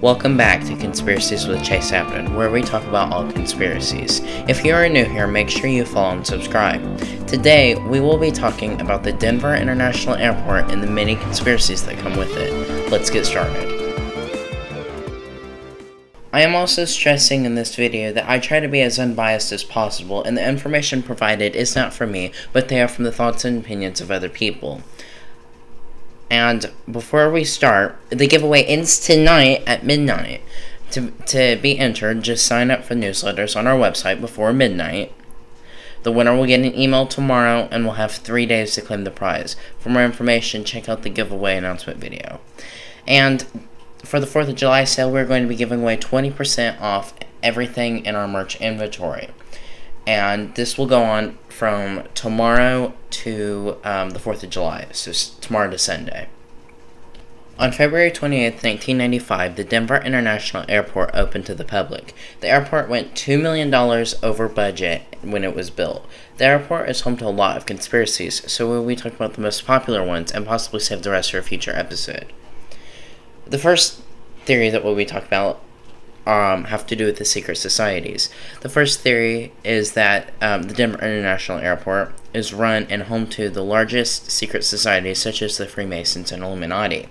Welcome back to Conspiracies with Chase Abden, where we talk about all conspiracies. If you are new here, make sure you follow and subscribe. Today, we will be talking about the Denver International Airport and the many conspiracies that come with it. Let's get started. I am also stressing in this video that I try to be as unbiased as possible, and the information provided is not from me, but they are from the thoughts and opinions of other people. And before we start, the giveaway ends tonight at midnight. To, to be entered, just sign up for newsletters on our website before midnight. The winner will get an email tomorrow and will have three days to claim the prize. For more information, check out the giveaway announcement video. And for the 4th of July sale, we're going to be giving away 20% off everything in our merch inventory. And this will go on from tomorrow to um, the 4th of July, so tomorrow to Sunday. On February 28, 1995, the Denver International Airport opened to the public. The airport went $2 million over budget when it was built. The airport is home to a lot of conspiracies, so we'll be talking about the most popular ones and possibly save the rest for a future episode. The first theory that we'll be talking about um, have to do with the secret societies. The first theory is that um, the Denver International Airport is run and home to the largest secret societies, such as the Freemasons and Illuminati.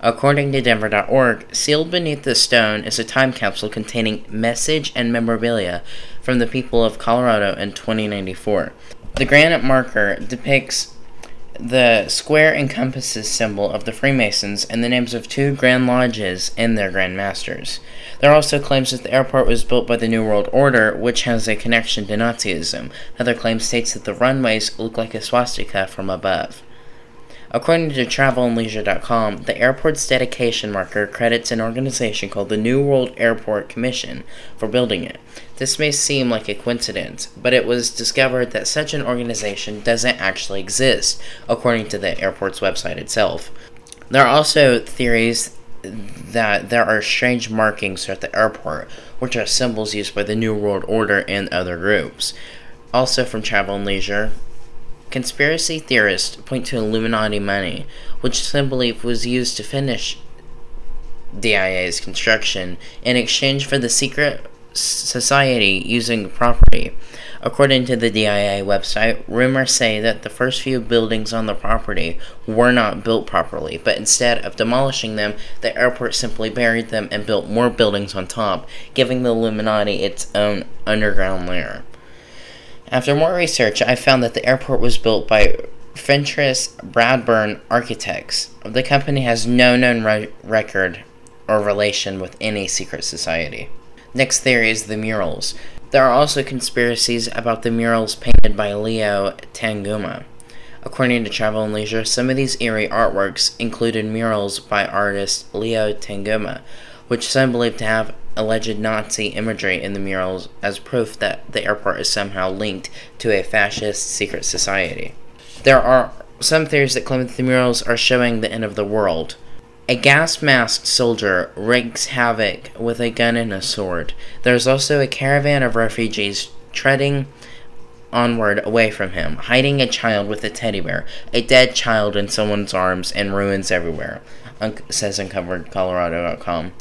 According to Denver.org, sealed beneath the stone is a time capsule containing message and memorabilia from the people of Colorado in 2094. The granite marker depicts the square encompasses symbol of the Freemasons and the names of two Grand Lodges and their Grand Masters. There are also claims that the airport was built by the New World Order, which has a connection to Nazism. Another claim states that the runways look like a swastika from above. According to travelandleisure.com, the airport's dedication marker credits an organization called the New World Airport Commission for building it. This may seem like a coincidence, but it was discovered that such an organization doesn't actually exist, according to the airport's website itself. There are also theories that there are strange markings at the airport, which are symbols used by the New World Order and other groups. Also from Travel and Leisure, Conspiracy theorists point to Illuminati money, which some believe was used to finish DIA's construction in exchange for the secret society using the property. According to the DIA website, rumors say that the first few buildings on the property were not built properly, but instead of demolishing them, the airport simply buried them and built more buildings on top, giving the Illuminati its own underground lair. After more research, I found that the airport was built by Fentress Bradburn Architects. The company has no known re- record or relation with any secret society. Next theory is the murals. There are also conspiracies about the murals painted by Leo Tanguma. According to Travel and Leisure, some of these eerie artworks included murals by artist Leo Tanguma, which some believe to have alleged Nazi imagery in the murals as proof that the airport is somehow linked to a fascist secret society. There are some theories that claim that the murals are showing the end of the world. A gas masked soldier wreaks havoc with a gun and a sword. There is also a caravan of refugees treading onward away from him, hiding a child with a teddy bear, a dead child in someone's arms, and ruins everywhere, says UncoveredColorado.com.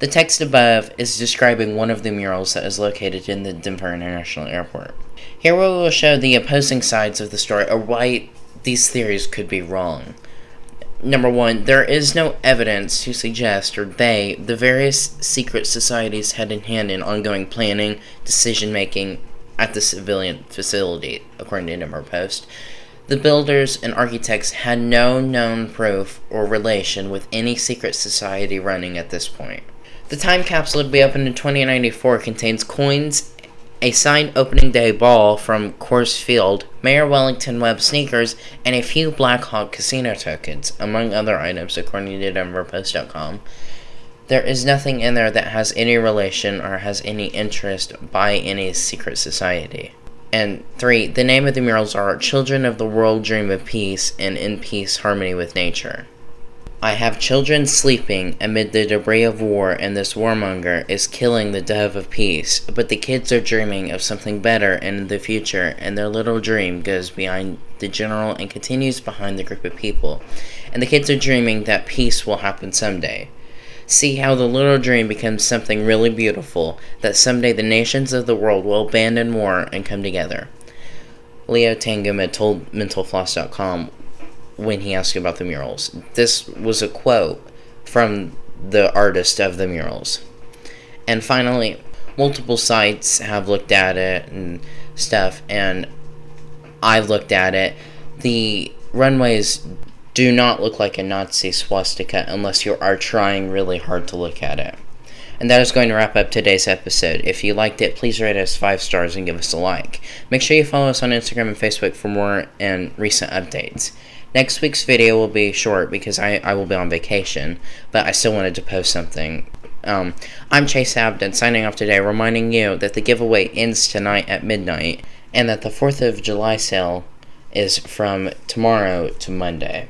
The text above is describing one of the murals that is located in the Denver International Airport. Here we will show the opposing sides of the story or why these theories could be wrong. Number one, there is no evidence to suggest or they, the various secret societies, had in hand in ongoing planning, decision making at the civilian facility, according to Denver Post. The builders and architects had no known proof or relation with any secret society running at this point. The time capsule to be opened in 2094 contains coins, a signed opening day ball from Coors Field, Mayor Wellington Webb sneakers, and a few Blackhawk casino tokens, among other items, according to DenverPost.com. There is nothing in there that has any relation or has any interest by any secret society. And three, the name of the murals are Children of the World Dream of Peace and In Peace Harmony with Nature. I have children sleeping amid the debris of war, and this warmonger is killing the dove of peace. But the kids are dreaming of something better in the future, and their little dream goes behind the general and continues behind the group of people. And the kids are dreaming that peace will happen someday. See how the little dream becomes something really beautiful, that someday the nations of the world will abandon war and come together. Leo Tanguma told MentalFloss.com when he asked about the murals. This was a quote from the artist of the murals. And finally, multiple sites have looked at it and stuff, and I've looked at it. The runways do not look like a Nazi swastika unless you are trying really hard to look at it. And that is going to wrap up today's episode. If you liked it, please rate us 5 stars and give us a like. Make sure you follow us on Instagram and Facebook for more and recent updates. Next week's video will be short because I, I will be on vacation, but I still wanted to post something. Um, I'm Chase Abden signing off today, reminding you that the giveaway ends tonight at midnight and that the 4th of July sale is from tomorrow to Monday.